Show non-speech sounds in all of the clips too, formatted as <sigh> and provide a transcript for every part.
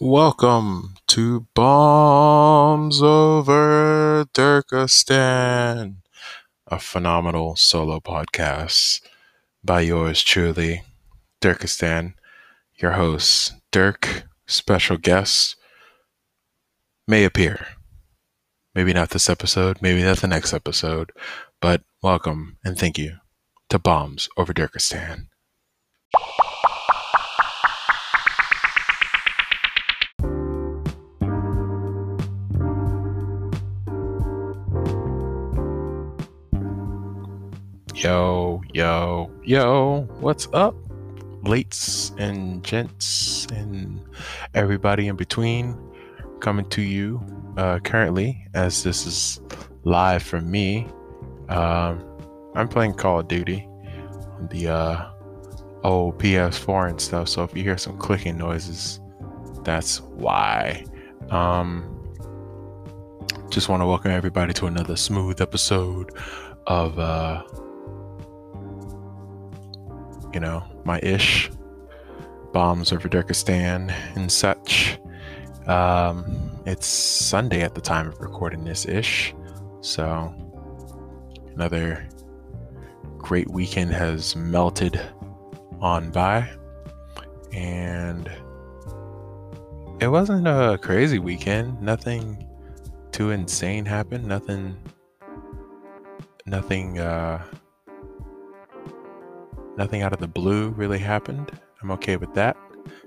Welcome to Bombs Over Turkestan, a phenomenal solo podcast by yours truly, Turkestan, your host, Dirk. Special guest may appear. Maybe not this episode, maybe not the next episode, but welcome and thank you to Bombs Over Turkestan. Yo, yo, yo, what's up, lates and gents and everybody in between? Coming to you uh, currently, as this is live from me. Um, I'm playing Call of Duty on the uh, old PS4 and stuff, so if you hear some clicking noises, that's why. Um, just want to welcome everybody to another smooth episode of. Uh, you know, my ish, bombs over Turkestan and such. Um, it's Sunday at the time of recording this ish, so another great weekend has melted on by, and it wasn't a crazy weekend. Nothing too insane happened. Nothing. Nothing. Uh, nothing out of the blue really happened. I'm okay with that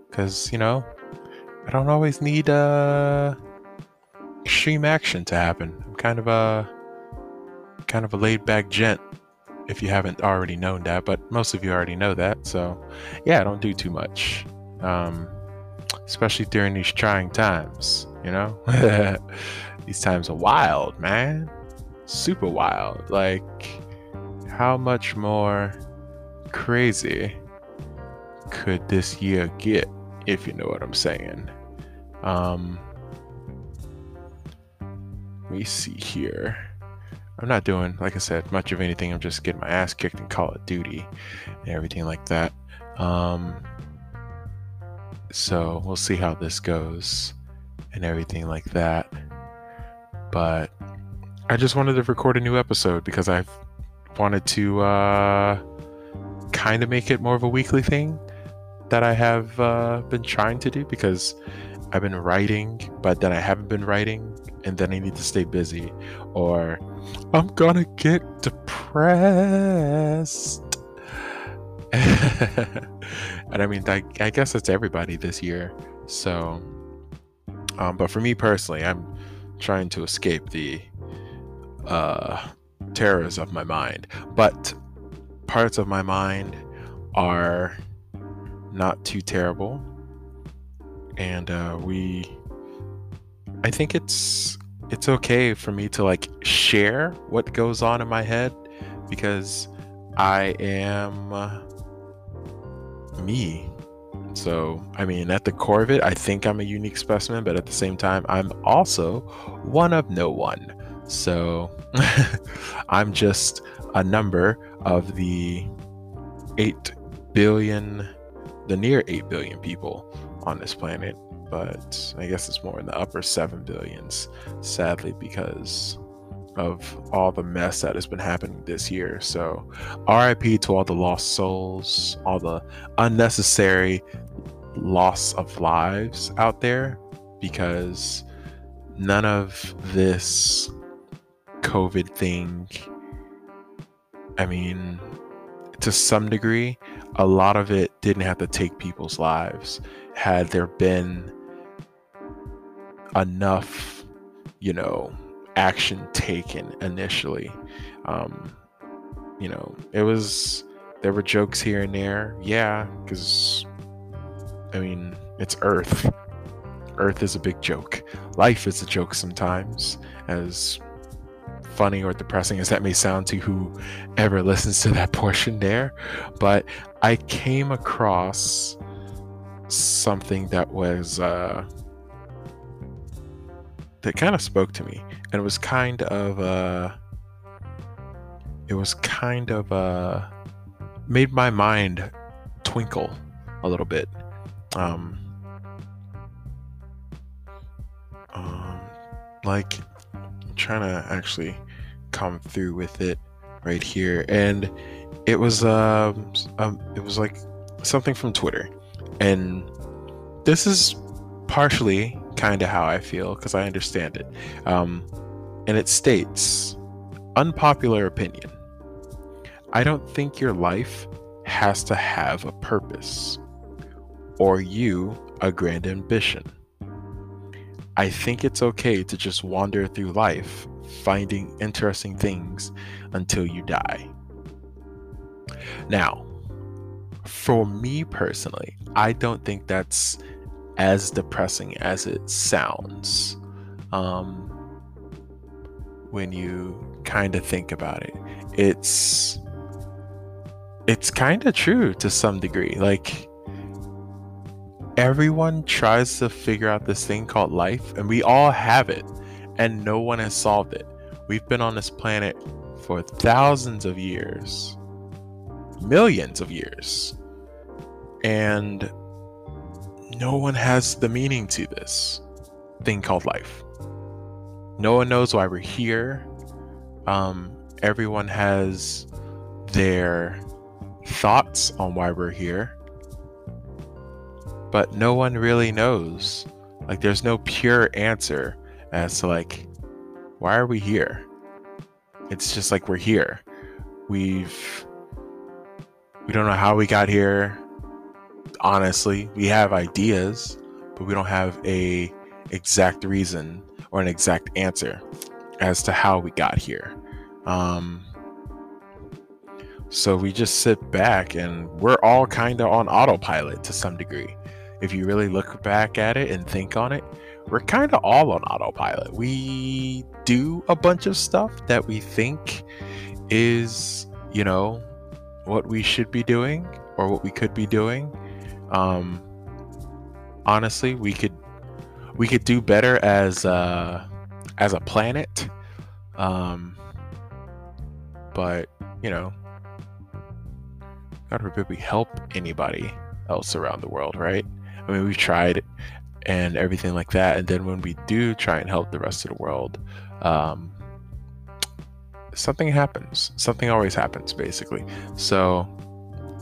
because you know I don't always need uh, extreme action to happen. I'm kind of a kind of a laid back gent if you haven't already known that, but most of you already know that. So yeah, I don't do too much, um, especially during these trying times. You know, <laughs> these times are wild, man, super wild. Like how much more crazy could this year get, if you know what I'm saying? Um, let me see here. I'm not doing, like I said, much of anything. I'm just getting my ass kicked in Call of Duty and everything like that. Um, so we'll see how this goes and everything like that. But I just wanted to record a new episode because I've wanted to uh, kind of make it more of a weekly thing that I have uh, been trying to do because I've been writing, but then I haven't been writing, and then I need to stay busy, or I'm gonna get depressed. <laughs> and I mean, I, I guess it's everybody this year. So, um, but for me personally, I'm trying to escape the uh, terrors of my mind. But parts of my mind are not too terrible. And uh, we, I think it's it's okay for me to like share what goes on in my head because I am uh, me. So, I mean, at the core of it, I think I'm a unique specimen, but at the same time, I'm also one of no one. So, <laughs> I'm just a number of the 8 billion, the near 8 billion people on this planet. But I guess it's more in the upper 7 billions, sadly, because of all the mess that has been happening this year. So, RIP to all the lost souls, all the unnecessary loss of lives out there, because none of this COVID thing I mean, to some degree, a lot of it didn't have to take people's lives. Had there been enough, you know, action taken initially, um, you know, it was, there were jokes here and there. Yeah, because, I mean, it's Earth. Earth is a big joke. Life is a joke sometimes, as funny or depressing as that may sound to whoever listens to that <laughs> portion there, but I came across something that was uh, that kind of spoke to me, and it was kind of uh, it was kind of uh, made my mind twinkle a little bit. Um, um, like trying to actually come through with it right here. And it was um, um it was like something from Twitter. And this is partially kind of how I feel because I understand it. Um and it states unpopular opinion. I don't think your life has to have a purpose or you a grand ambition. I think it's okay to just wander through life, finding interesting things until you die. Now, for me personally, I don't think that's as depressing as it sounds um, when you kind of think about it. It's it's kind of true to some degree. Like everyone tries to figure out this thing called life, and we all have it, and no one has solved it. We've been on this planet for thousands of years, millions of years, and no one has the meaning to this thing called life. No one knows why we're here. Um, everyone has their thoughts on why we're here but no one really knows. Like, there's no pure answer as to, like, why are we here? It's just like we're here. We've, we don't know how we got here. Honestly, we have ideas, but we don't have a exact reason or an exact answer as to how we got here. Um, so we just sit back and we're all kind of on autopilot to some degree if you really look back at it and think on it, we're kind of all on autopilot. We do a bunch of stuff that we think is, you know, what we should be doing or what we could be doing. Um, honestly, we could we could do better as uh, as a planet. Um, but you know, God forbid we help anybody else around the world, right? I mean, we've tried and everything like that. And then when we do try and help the rest of the world, um, something happens. Something always happens, basically. So,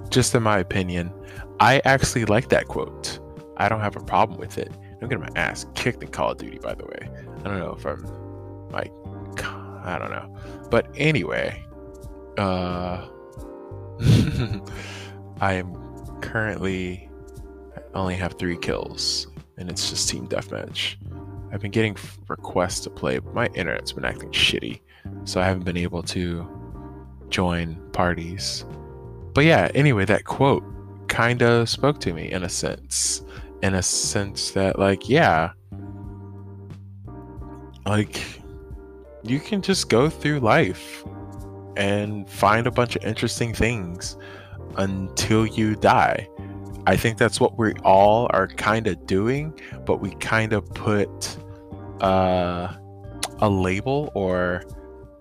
just in my opinion, I actually like that quote. I don't have a problem with it. I'm getting my ass kicked in Call of Duty, by the way. I don't know if I'm like, I don't know. But anyway, uh, <laughs> I am currently only have three kills, and it's just team deathmatch. I've been getting requests to play, but my internet's been acting shitty, so I haven't been able to join parties. But yeah, anyway, that quote kind of spoke to me in a sense. In a sense that, like, yeah, like, you can just go through life and find a bunch of interesting things until you die. I think that's what we all are kind of doing, but we kind of put uh, a label or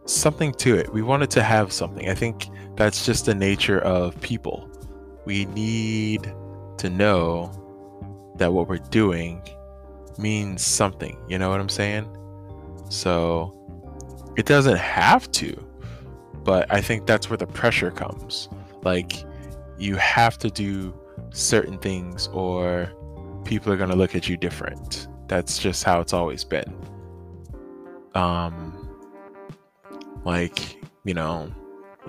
something to it. We wanted to have something. I think that's just the nature of people. We need to know that what we're doing means something. You know what I'm saying? So it doesn't have to, but I think that's where the pressure comes. Like, you have to do certain things or people are going to look at you different. That's just how it's always been. Um like, you know,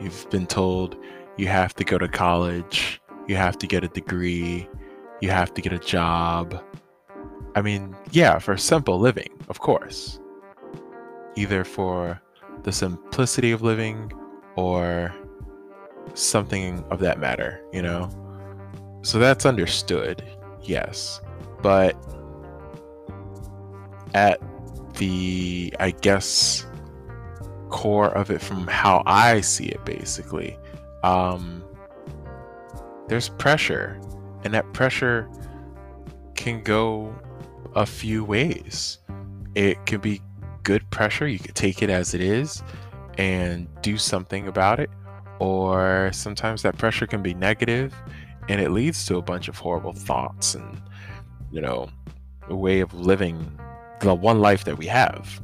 you've been told you have to go to college, you have to get a degree, you have to get a job. I mean, yeah, for simple living, of course. Either for the simplicity of living or something of that matter, you know? So that's understood, yes. But at the, I guess, core of it from how I see it, basically, um, there's pressure. And that pressure can go a few ways. It can be good pressure, you can take it as it is and do something about it. Or sometimes that pressure can be negative and it leads to a bunch of horrible thoughts and you know a way of living the one life that we have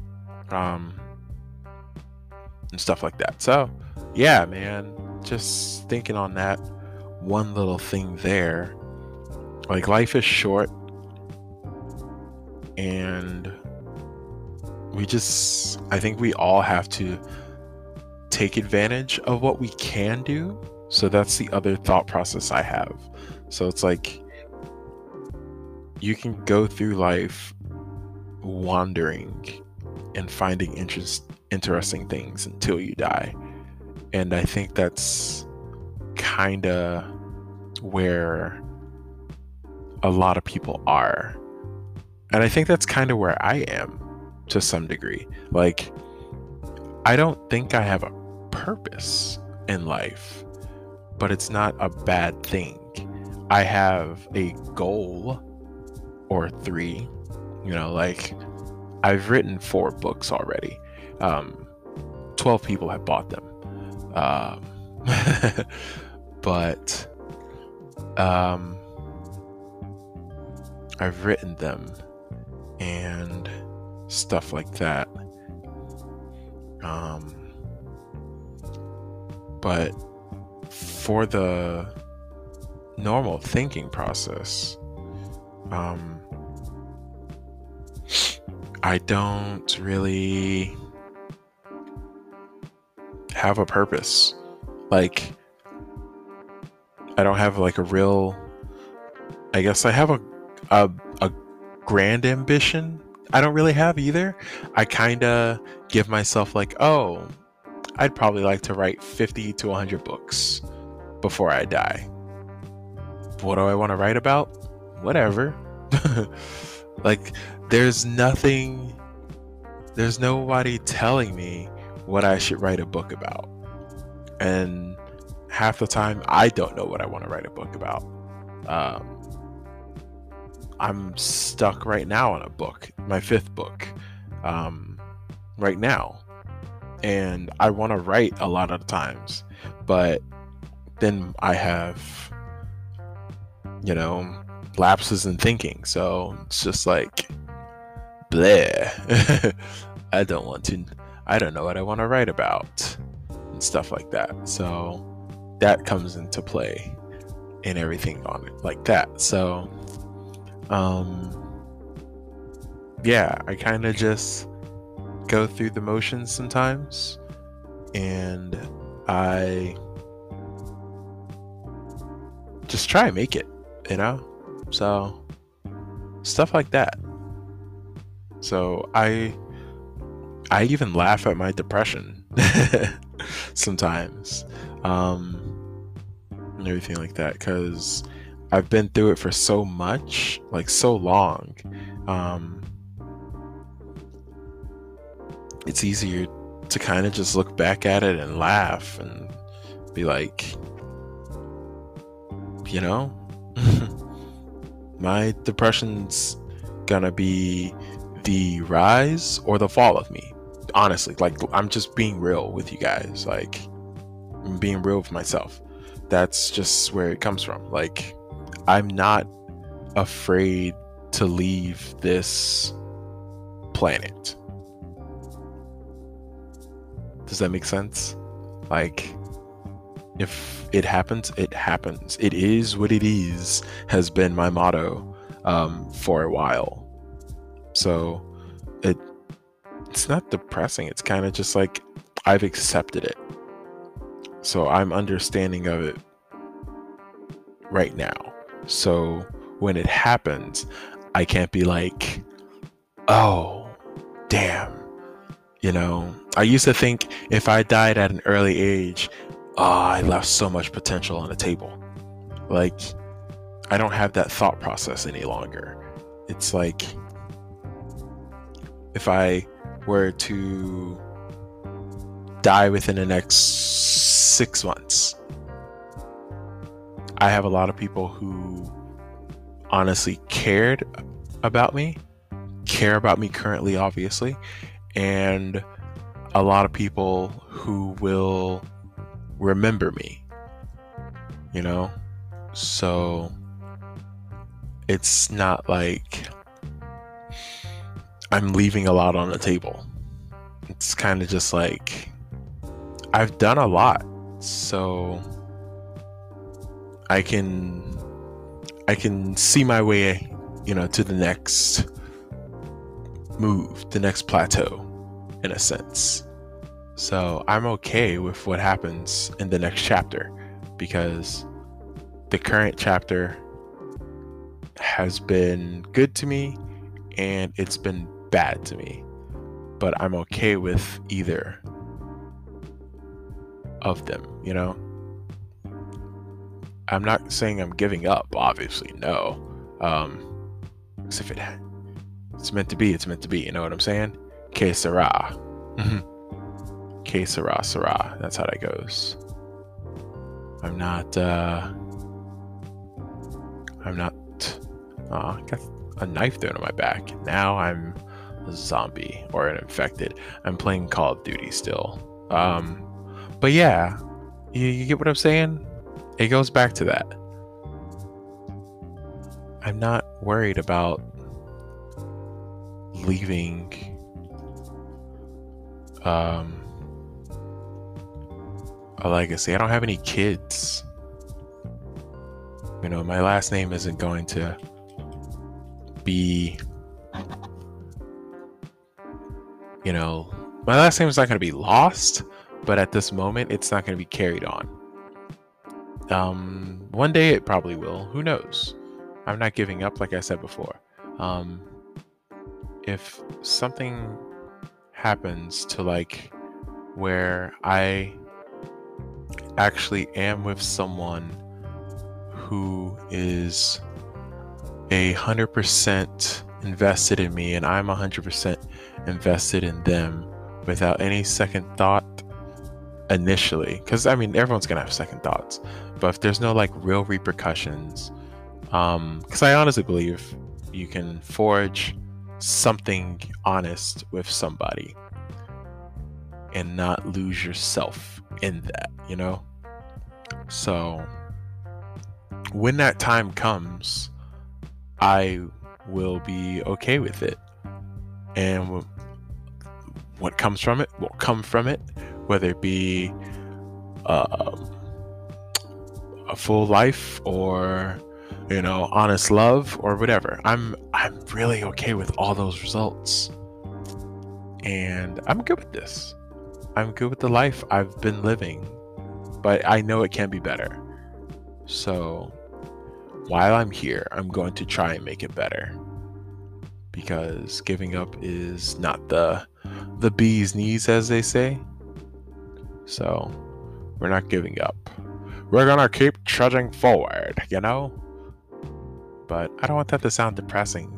um, and stuff like that. So, yeah, man, just thinking on that one little thing there. Like, life is short, and we just, I think we all have to take advantage of what we can do. So, that's the other thought process I have. So, it's like, you can go through life wandering and finding interest interesting things until you die. And I think that's kind of where a lot of people are. And I think that's kind of where I am to some degree. Like, I don't think I have a purpose in life, but it's not a bad thing. I have a goal or three, you know, like I've written four books already. Um, 12 people have bought them. Um, <laughs> but um, I've written them and stuff like that. Um, but for the normal thinking process, um, I don't really have a purpose. Like, I don't have like a real. I guess I have a a, a grand ambition. I don't really have either. I kind of give myself like, oh, I'd probably like to write 50 to 100 books before I die. What do I want to write about? Whatever. <laughs> like there's nothing there's nobody telling me what I should write a book about. And half the time I don't know what I want to write a book about. Um, I'm stuck right now on a book, my fifth book, um, right now. And I want to write a lot of times, but then I have, you know, lapses in thinking. So it's just like, bleh. <laughs> I don't want to, I don't know what I want to write about and stuff like that. So that comes into play and everything on it like that. So, um, yeah, I kind of just go through the motions sometimes and I just try and make it, you know? So, stuff like that. So, I I even laugh at my depression <laughs> sometimes. Um and everything like that cuz I've been through it for so much, like so long. Um it's easier to kind of just look back at it and laugh and be like you know <laughs> my depression's gonna be the rise or the fall of me. Honestly, like I'm just being real with you guys. Like I'm being real with myself. That's just where it comes from. Like I'm not afraid to leave this planet. Does that make sense? Like if it happens, it happens. It is what it is, has been my motto um, for a while. So it it's not depressing. It's kind of just like I've accepted it. So I'm understanding of it right now. So when it happens, I can't be like, oh, damn. You know, I used to think if I died at an early age, oh, I left so much potential on the table. Like, I don't have that thought process any longer. It's like, if I were to die within the next six months, I have a lot of people who honestly cared about me, care about me currently, obviously, and a lot of people who will remember me. You know? So it's not like I'm leaving a lot on the table. it's kind of just like I've done a lot, so I can I can see my way, you know, to the next move, the next plateau, in a sense. So I'm okay with what happens in the next chapter because the current chapter has been good to me and it's been bad to me. But I'm okay with either of them, you know? I'm not saying I'm giving up, obviously, no. Um, if it it's meant to be, it's meant to be, you know what I'm saying? Que sera. Mm-hmm. Que sera, sera. That's how that goes. I'm not, uh, I'm not, uh, got a knife thrown in my back. Now I'm a zombie or an infected. I'm playing Call of Duty still. Um, but yeah, you, you get what I'm saying? It goes back to that. I'm not worried about leaving um, a legacy. I don't have any kids. You know, my last name isn't going to be, you know, my last name is not going to be lost, but at this moment, it's not going to be carried on. Um, one day it probably will. Who knows? I'm not giving up, like I said before. Um, if something happens to like where I actually am with someone who is a hundred percent invested in me and I'm a hundred percent invested in them without any second thought initially. Because i mean everyone's gonna have second thoughts but if there's no like real repercussions um because i honestly believe you can forge something honest with somebody and not lose yourself in that you know? So when that time comes i will be okay with it. And what comes from it will come from it whether it be uh, a full life or you know honest love or whatever. I'm i'm really okay with all those results. And i'm good with this. I'm good with the life i've been living but i know it can be better. So while i'm here i'm going to try and make it better. Because giving up is not the the bee's knees as they say. So we're not giving up. We're gonna keep trudging forward, you know? But I don't want that to sound depressing.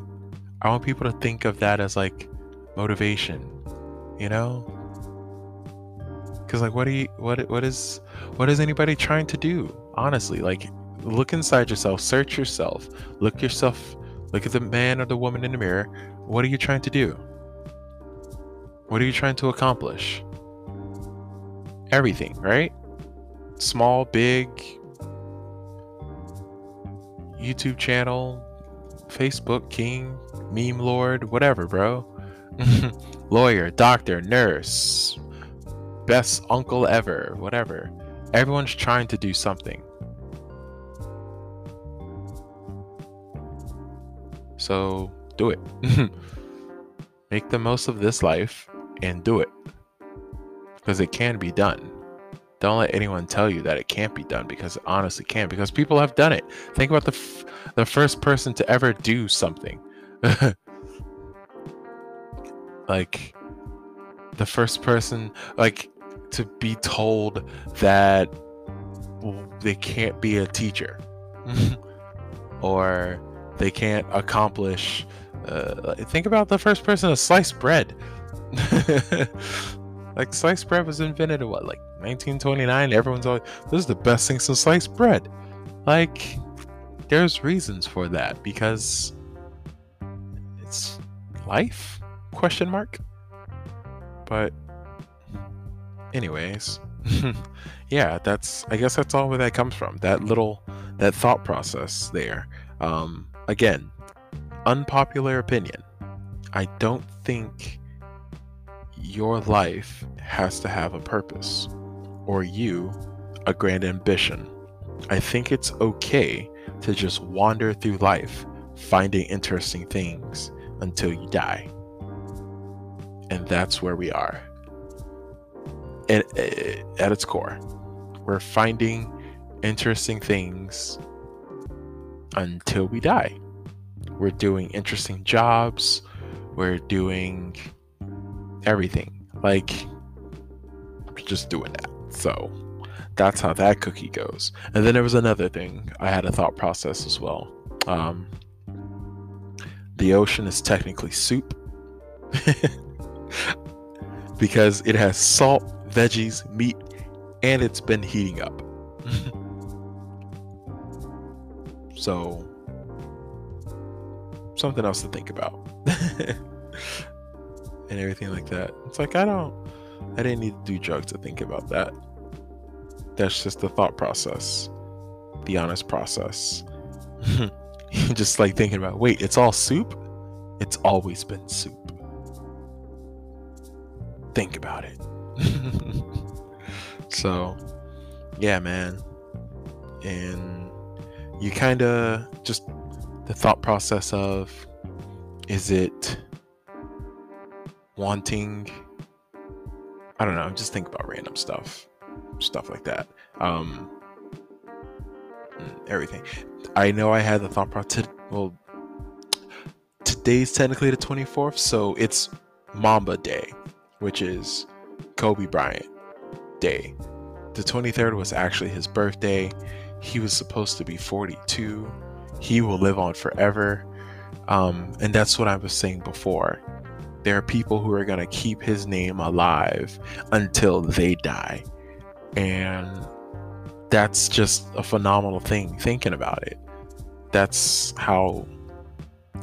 I want people to think of that as like motivation, you know? Cause like what do you what what is what is anybody trying to do? Honestly, like look inside yourself, search yourself, look yourself, look at the man or the woman in the mirror. What are you trying to do? What are you trying to accomplish? everything, right? Small, big, YouTube channel, Facebook King, Meme Lord, whatever, bro. <laughs> Lawyer, doctor, nurse, best uncle ever, whatever. Everyone's trying to do something. So do it. <laughs> Make the most of this life and do it because it can be done. Don't let anyone tell you that it can't be done because it honestly can because people have done it. Think about the f- the first person to ever do something. <laughs> like the first person like to be told that they can't be a teacher <laughs> or they can't accomplish uh, think about the first person to slice bread <laughs> Like sliced bread was invented in what, like 1929? Everyone's always this is the best thing since sliced bread. Like, there's reasons for that because it's life? Question mark. But, anyways, <laughs> yeah, that's I guess that's all where that comes from. That little that thought process there. Um, again, unpopular opinion. I don't think your life has to have a purpose, or you a grand ambition. I think it's okay to just wander through life finding interesting things until you die. And that's where we are. And eh, at its core, we're finding interesting things until we die. We're doing interesting jobs. We're doing everything. Like, just doing that. So, that's how that cookie goes. And then there was another thing. I had a thought process as well. Um, the ocean is technically soup <laughs> because it has salt, veggies, meat, and it's been heating up. <laughs> so, something else to think about. <laughs> and everything like that. It's like, I don't, I didn't need to do drugs to think about that. That's just the thought process, the honest process. <laughs> <laughs> just like thinking about, wait, it's all soup? It's always been soup. Think about it. <laughs> so, yeah, man. And you kind of just the thought process of is it wanting I don't know, just think about random stuff stuff like that. Um, everything. I know I had the thought process. Well, today's technically the 24th, so it's Mamba Day, which is Kobe Bryant Day. The 23rd was actually his birthday. He was supposed to be 42. He will live on forever. Um, and that's what I was saying before. There are people who are going to keep his name alive until they die. And that's just a phenomenal thing thinking about it. That's how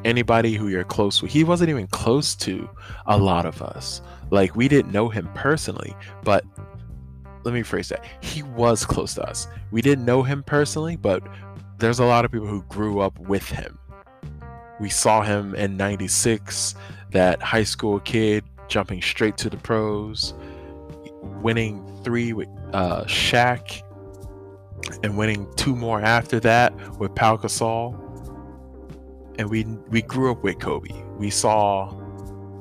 anybody who you're close with, he wasn't even close to a lot of us. Like, we didn't know him personally, but let me phrase that. He was close to us. We didn't know him personally, but there's a lot of people who grew up with him. We saw him in 96, that high school kid jumping straight to the pros, winning three with uh, Shaq, and winning two more after that with Pau Gasol. And we we grew up with Kobe. We saw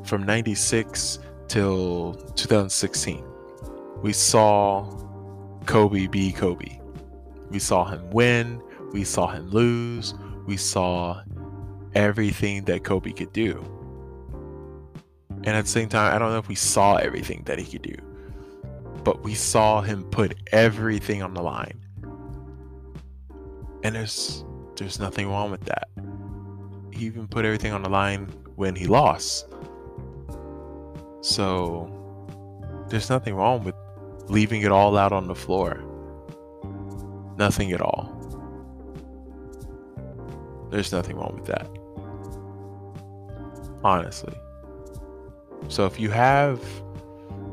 from '96 till 2016. We saw Kobe be Kobe. We saw him win. We saw him lose. We saw everything that Kobe could do. And at the same time, I don't know if we saw everything that he could do but we saw him put everything on the line. And there's there's nothing wrong with that. He even put everything on the line when he lost. So there's nothing wrong with leaving it all out on the floor. Nothing at all. There's nothing wrong with that. Honestly. So if you have,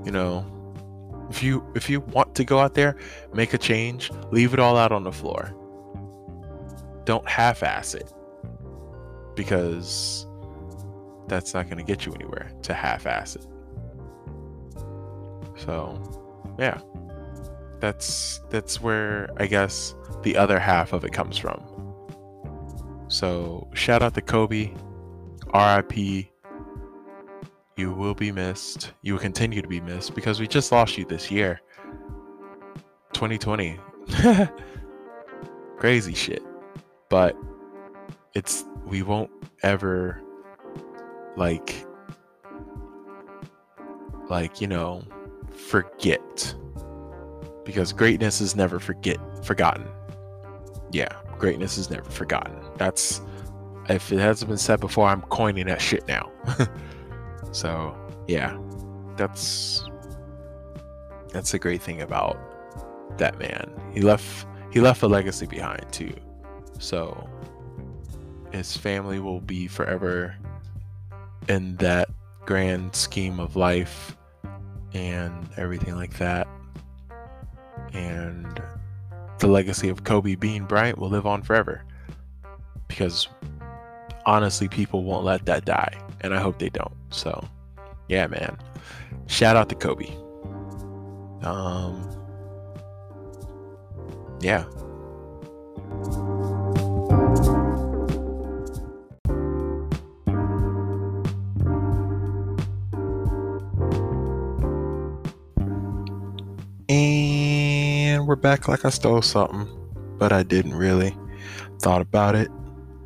you know, if you if you want to go out there, make a change, leave it all out on the floor. Don't half-ass it. Because that's not going to get you anywhere to half-ass it. So, yeah. That's that's where I guess the other half of it comes from. So, shout out to Kobe. RIP you will be missed. You will continue to be missed because we just lost you this year. 2020. <laughs> Crazy shit. But it's we won't ever like like, you know, forget. Because greatness is never forget forgotten. Yeah, greatness is never forgotten. That's if it hasn't been said before, I'm coining that shit now. <laughs> So yeah, that's that's a great thing about that man. He left he left a legacy behind too. So his family will be forever in that grand scheme of life and everything like that. And the legacy of Kobe Bean Bryant will live on forever. Because honestly, people won't let that die. And I hope they don't. So, yeah, man. shout out to Kobe. Um, yeah. And we're back like I stole something, but I didn't really. Thought about it,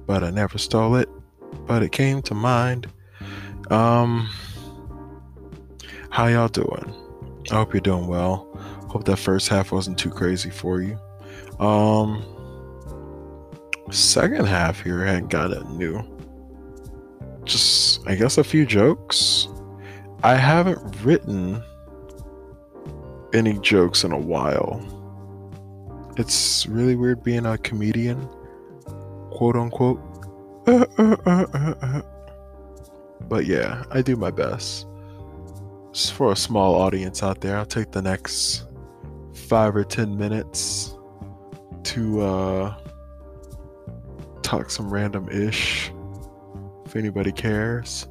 but I never stole it, but it came to mind. Um, how y'all doing? I hope you're doing well. Hope that first half wasn't too crazy for you. Um, second half here hadn't got it new. Just, I guess, a few jokes. I haven't written any jokes in a while. It's really weird being a comedian, quote unquote. <laughs> but yeah, I do my best. Just for a small audience out there, I'll take the next five or ten minutes to uh, talk some random ish if anybody cares.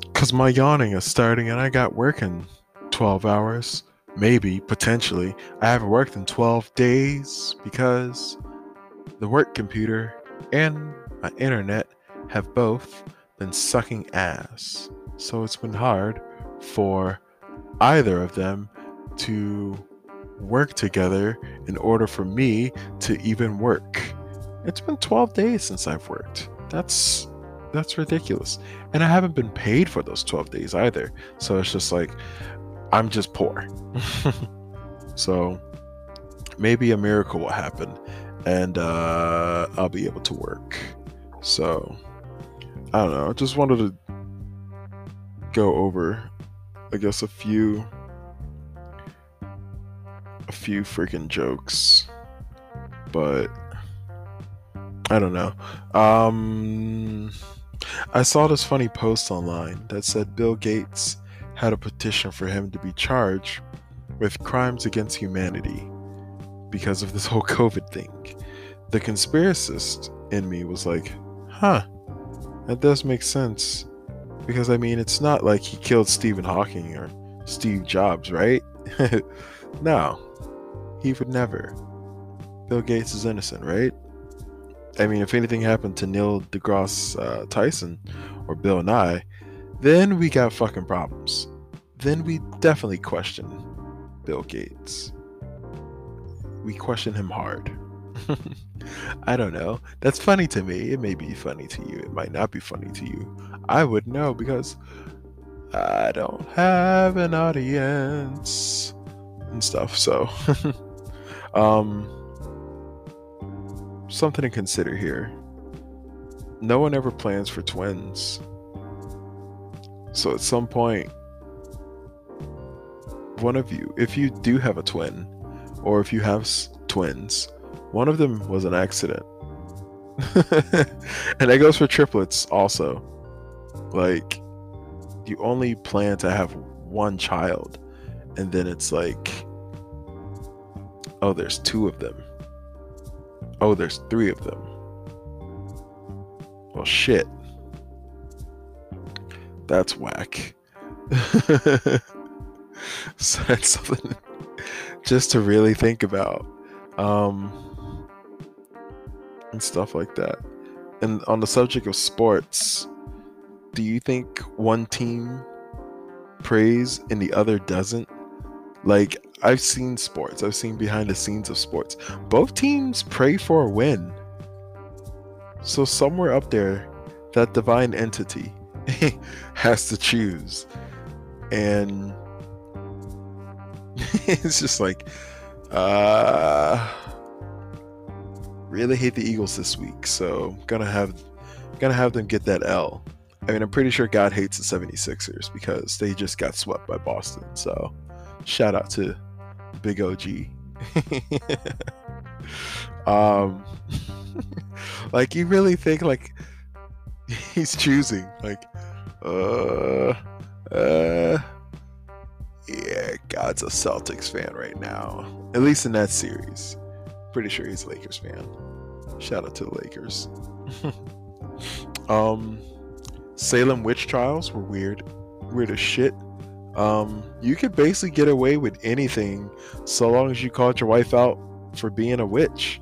Because my yawning is starting and I got work in 12 hours, maybe, potentially. I haven't worked in 12 days because the work computer and my internet have both been sucking ass. So it's been hard for either of them to work together in order for me to even work. It's been 12 days since I've worked. That's that's ridiculous. And I haven't been paid for those 12 days either. So it's just like I'm just poor. <laughs> so maybe a miracle will happen and uh, I'll be able to work. So I don't know. I just wanted to go over, I guess, a few a few freaking jokes, but I don't know. Um, I saw this funny post online that said Bill Gates had a petition for him to be charged with crimes against humanity because of this whole <laughs> COVID thing. The conspiracist in me was like, huh, that does make sense. Because I mean, it's not like he killed Stephen Hawking or Steve Jobs, right? <laughs> no, he would never. Bill Gates is innocent, right? I mean, if anything happened to Neil deGrasse uh, Tyson or Bill Nye, then we got fucking problems. Then we definitely question Bill Gates. We question him hard. <laughs> I don't know. That's funny to me. It may be funny to you. It might not be funny to you. I would know because I don't have an audience and stuff. So, <laughs> um, something to consider here. No one ever plans for twins. So at some point, one of you, if you do have a twin, or if you have s- twins, one of them was an accident. <laughs> and that goes for triplets also. Like, you only plan to have one child, and then it's like, oh, there's two of them. Oh, there's three of them. Well, shit. That's whack. <laughs> so that's something <laughs> just to really think about. Um, and stuff like that. And on the subject of sports, do you think one team prays and the other doesn't? Like, I've seen sports, I've seen behind the scenes of sports. Both teams pray for a win. So, somewhere up there, that divine entity <laughs> has to choose. And <laughs> it's just like, uh, really hate the Eagles this week, so gonna have gonna have them get that L. I mean, I'm pretty sure God hates the 76ers because they just got swept by Boston. So, shout out to Big OG. <laughs> um, <laughs> like you really think like <laughs> he's choosing like, uh, uh, yeah, God's a Celtics fan right now. At least in that series. Pretty sure he's a Lakers fan. Shout out to the Lakers. <laughs> um, Salem witch trials were weird, weird as shit. Um, you could basically get away with anything so long as you called your wife out for being a witch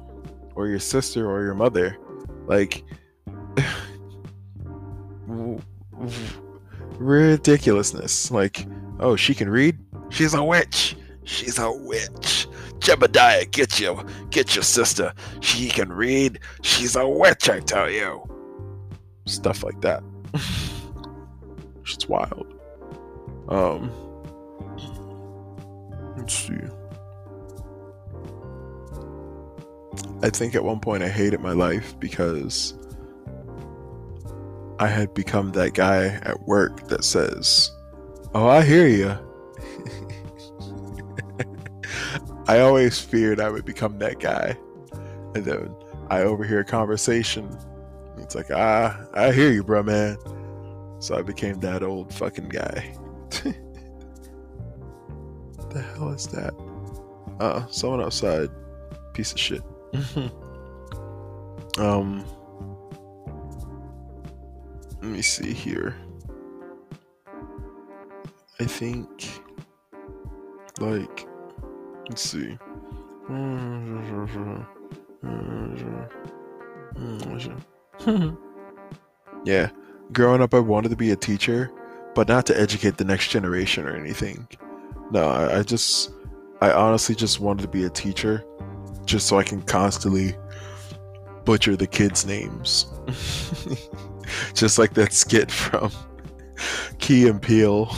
or your sister or your mother. Like, <laughs> ridiculousness. Like, oh, she can read? She's a witch. She's a witch. Jebediah, get you, get your sister. She can read. She's a witch, I tell you. Stuff like that. <laughs> it's wild. Um, let's see. I think at one point I hated my life because I had become that guy at work that says, Oh, I hear you. I always feared I would become that guy. And then I overhear a conversation. It's like, ah, I hear you, bro, man. So I became that old fucking guy. <laughs> the hell is that? Uh, someone outside. Piece of shit. <laughs> um, let me see here. I think, like, let's see. <laughs> yeah, growing up, I wanted to be a teacher, but not to educate the next generation or anything. No, I, I just, I honestly just wanted to be a teacher, just so I can constantly butcher the kids' names. <laughs> just like that skit from <laughs> Key and Peele.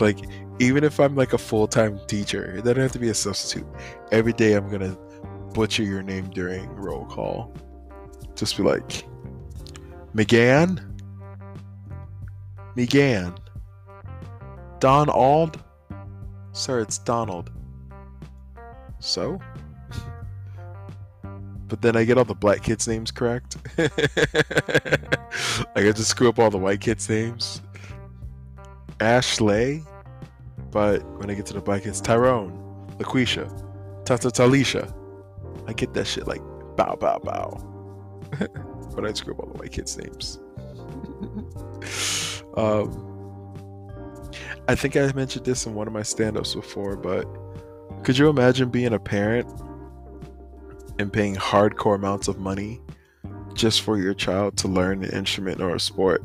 like, even if I'm like a full time teacher, it doesn't have to be a substitute. Every day I'm gonna butcher your name during roll call. Just be like, McGann? McGann. Donald? Sir, it's Donald. So? but then I get all the black kids' names correct. <laughs> I get to screw up all the white kids' names. Ashley? But when I get to the bike, it's Tyrone, LaQuisha, Tata Talisha. I get that shit like bow bow bow. <laughs> but I screw up all the white kids' names. <laughs> um, I think I mentioned this in one of my stand-ups before, but could you imagine being a parent and paying hardcore amounts of money just for your child to learn an instrument or a sport?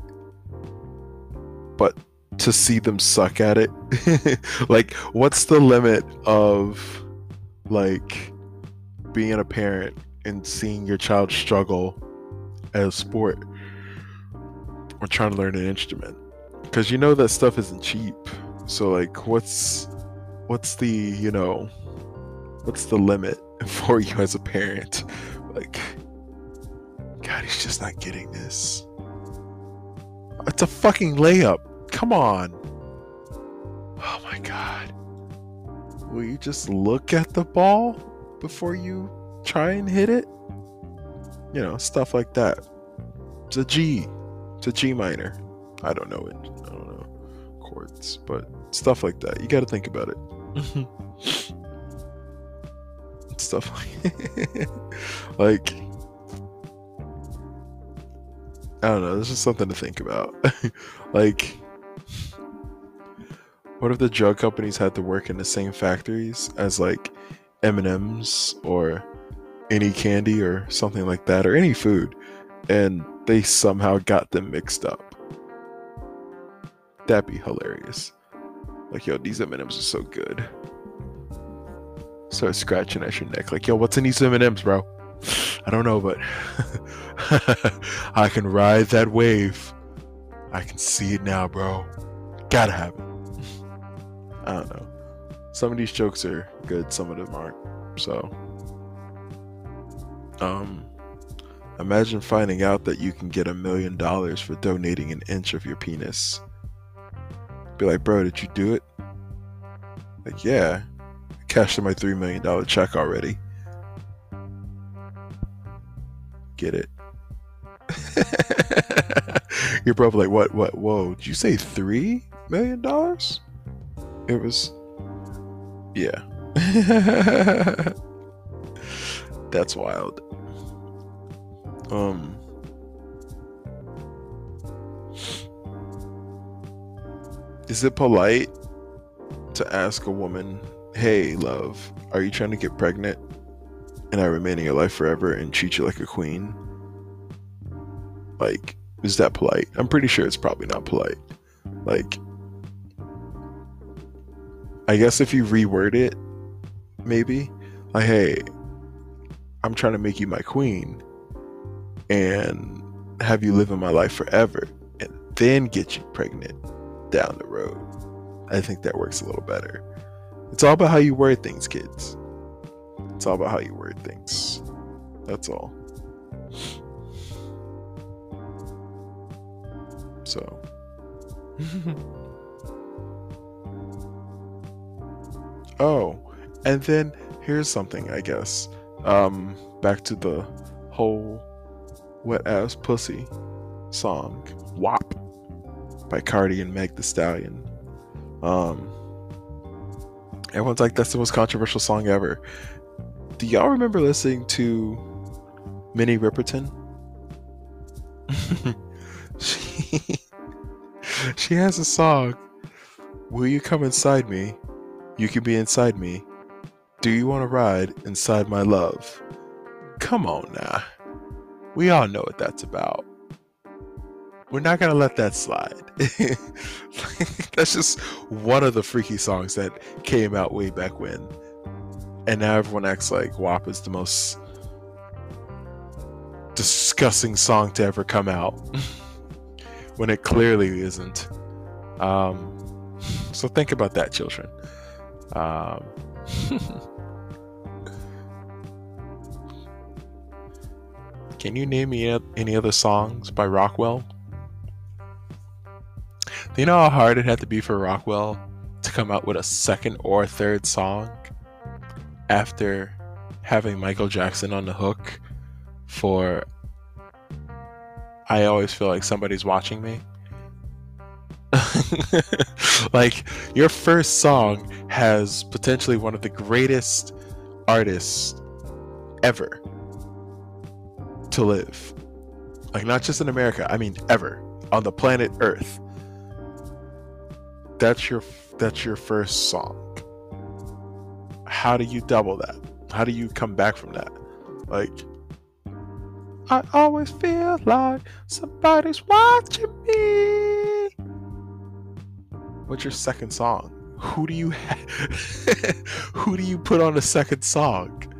But to see them suck at it? <laughs> like, what's the limit of like being a parent and seeing your child struggle at a sport or trying to learn an instrument? Because you know that stuff isn't cheap. So like, what's what's the you know what's the limit <laughs> for you as a parent? Like, God, he's just not getting this. It's a fucking layup. Come on. Oh my god. Will you just look at the ball before you try and hit it? You know, stuff like that. It's a G. It's a G minor. I don't know it. I don't know chords, but stuff like that. You got to think about it. <laughs> stuff like <laughs> like I don't know. This is something to think about. <laughs> like what if the drug companies had to work in the same factories as like M&Ms or any candy or something like that or any food and they somehow got them mixed up? That'd be hilarious. Like, yo, these M&Ms are so good. Start scratching at your neck. Like, yo, what's in these M&Ms, bro? I don't know, but <laughs> I can ride that wave. I can see it now, bro. Gotta have it. I don't know. Some of these jokes are good, some of them aren't. So, um, imagine finding out that you can get a million dollars for donating an inch of your penis. Be like, bro, did you do it? Like, yeah, I cashed in my three million dollar check already. Get it? <laughs> You're probably like, what, what, whoa, did you say three million dollars? It was yeah <laughs> that's wild um is it polite to ask a woman, "Hey, love, are you trying to get pregnant?" And I remain in your life forever and treat you like a queen? Like, is that polite? I'm pretty sure it's probably not polite. Like, I guess if you reword it, maybe, like, hey, I'm trying to make you my queen and have you live in my life forever and then get you pregnant down the road. I think that works a little better. It's all about how you word things, kids. It's all about how you word things. That's all. So. <laughs> oh, and then here's something, I guess. Um, back to the whole wet ass pussy song, WAP by Cardi and Meg the Stallion. Um, everyone's like, that's the most controversial song ever. Do y'all remember listening to Minnie Riperton? <laughs> she, <laughs> she has a song. Will you come inside me? You can be inside me. Do you want to ride inside my love? Come on now. We all know what that's about. We're not going to let that slide. <laughs> that's just one of the freaky songs that came out way back when. And now everyone acts like WAP is the most disgusting song to ever come out <laughs> when it clearly isn't. Um, so think about that, children. Um, can you name me any other songs by Rockwell? Do you know how hard it had to be for Rockwell to come out with a second or third song after having Michael Jackson on the hook for I always feel like somebody's watching me. <laughs> like your first song has potentially one of the greatest artists ever to live. Like not just in America, I mean ever on the planet Earth. That's your that's your first song. How do you double that? How do you come back from that? Like I always feel like somebody's watching me. What's your second song? Who do you ha- <laughs> who do you put on a second song?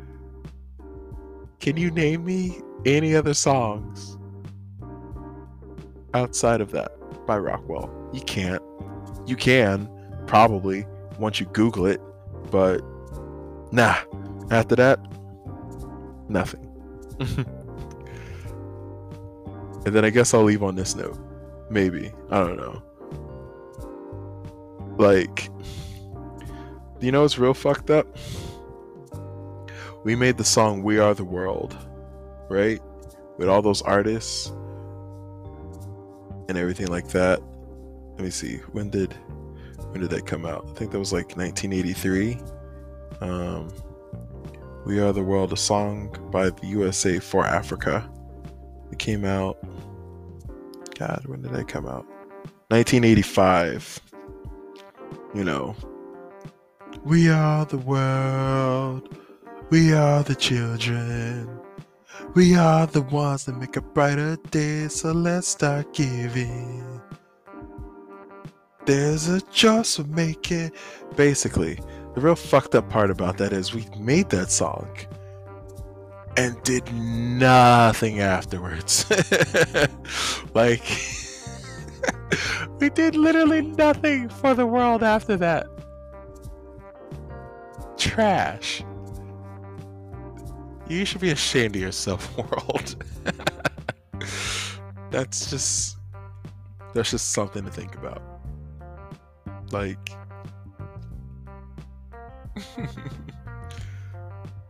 Can you name me any other songs outside of that by Rockwell? You can't. You can probably once you Google it, but nah. After that, nothing. <laughs> And then I guess I'll leave on this note. Maybe. I don't know. Like, you know what's real fucked up? We made the song We Are the World, right? With all those artists and everything like that. Let me see. When did when did that come out? I think that was like 1983. Um, we Are the World, a song by the USA for Africa. It came out God, when did that come out? 1985. You know, we are the world. We are the children. We are the ones that make a brighter day. So let's start giving. There's a choice of making. Basically, the real fucked up part about that is we made that song and did nothing afterwards. <laughs> like, <laughs> <laughs> we did literally nothing for the world after that. Trash. You should be ashamed of yourself, <laughs> world. that's just that's just something to think about. Like <laughs>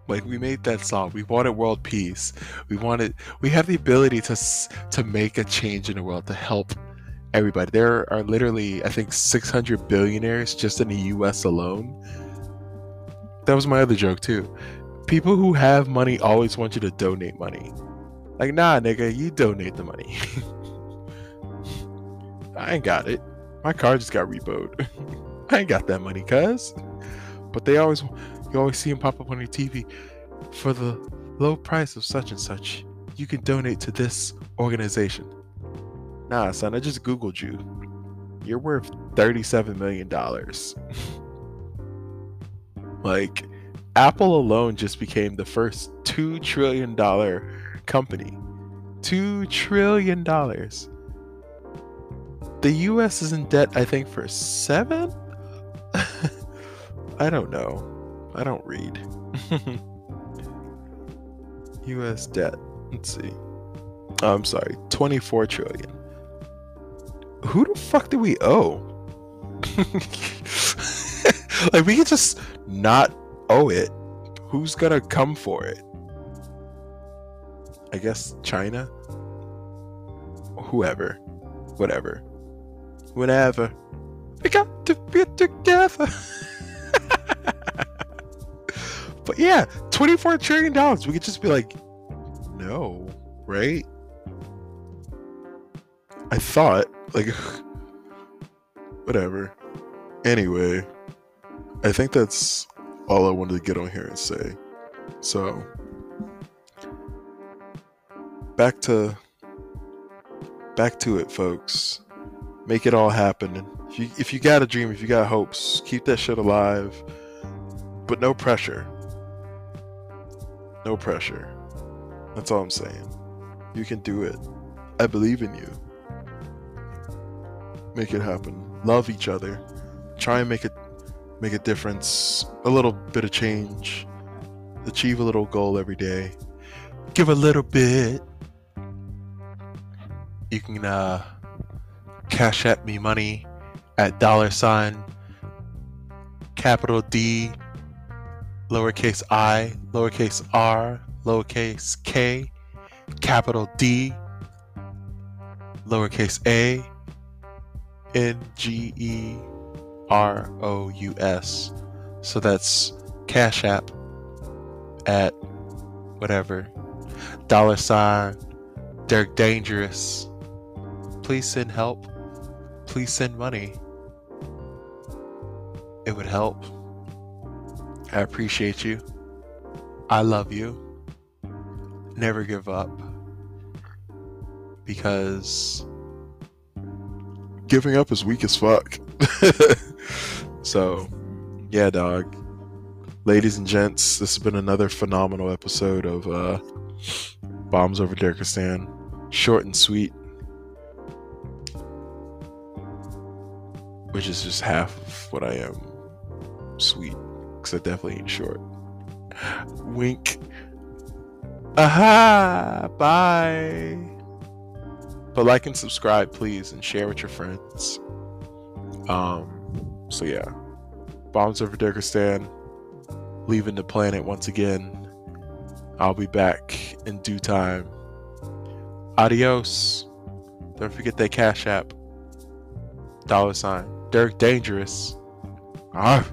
like we made that song. We wanted world peace. We wanted. We have the ability to to make a change in the world to help everybody. There are literally, I think, 600 billionaires just in the U.S. alone. That was my other joke too. People who have money always want you to donate money. Like, nah, nigga, you donate the money. <laughs> I ain't got it. My car just got repoed. <laughs> I ain't got that money, cuz. But they always, you always see them pop up on your TV for the low price of such and such. You can donate to this organization. Nah, son, I just Googled you. You're worth $37 million. like, Apple alone just became the first $2 trillion company. $2 trillion. The US is in debt, I think, for seven? <laughs> I don't know. I don't read. <laughs> US debt. Let's see. Oh, I'm sorry, 24 trillion. Who the fuck do we owe? <laughs> like, we can just not owe it. Who's gonna come for it? I guess China? Whoever. Whatever. Whenever. We got to be together. <laughs> but yeah, $24 trillion. We could just be like, no, right? I thought, like, <laughs> whatever. Anyway, I think that's all I wanted to get on here and say. So, back to back to it, folks. Make it all happen. If you if you got a dream, if you got hopes, keep that shit alive. But no pressure. No pressure. That's all I'm saying. You can do it. I believe in you. Make it happen. Love each other. Try and make it make a difference. A little bit of change. Achieve a little goal every day. Give a little bit. You can uh Cash App me money at dollar sign capital D lowercase i lowercase r lowercase k, capital D, lowercase a, N G E R O U S. So that's Cash App at whatever. Dollar sign Dirk Dangerous. Please send help. Please send money. It would help. I appreciate you. I love you never give up because giving up is weak as fuck. <laughs> so, yeah, dog. Ladies and gents, this has been another phenomenal episode of uh, Bombs Over Dirkistan. Short and sweet. Which is just half of what I am sweet. Because I definitely ain't short. Wink. Aha! Bye. But like and subscribe, please, and share with your friends. Um, so yeah, bombs over Dirkistan, leaving the planet once again. I'll be back in due time. Adios. Don't forget that Cash App. Dollar sign. Dirk Dangerous. Ah.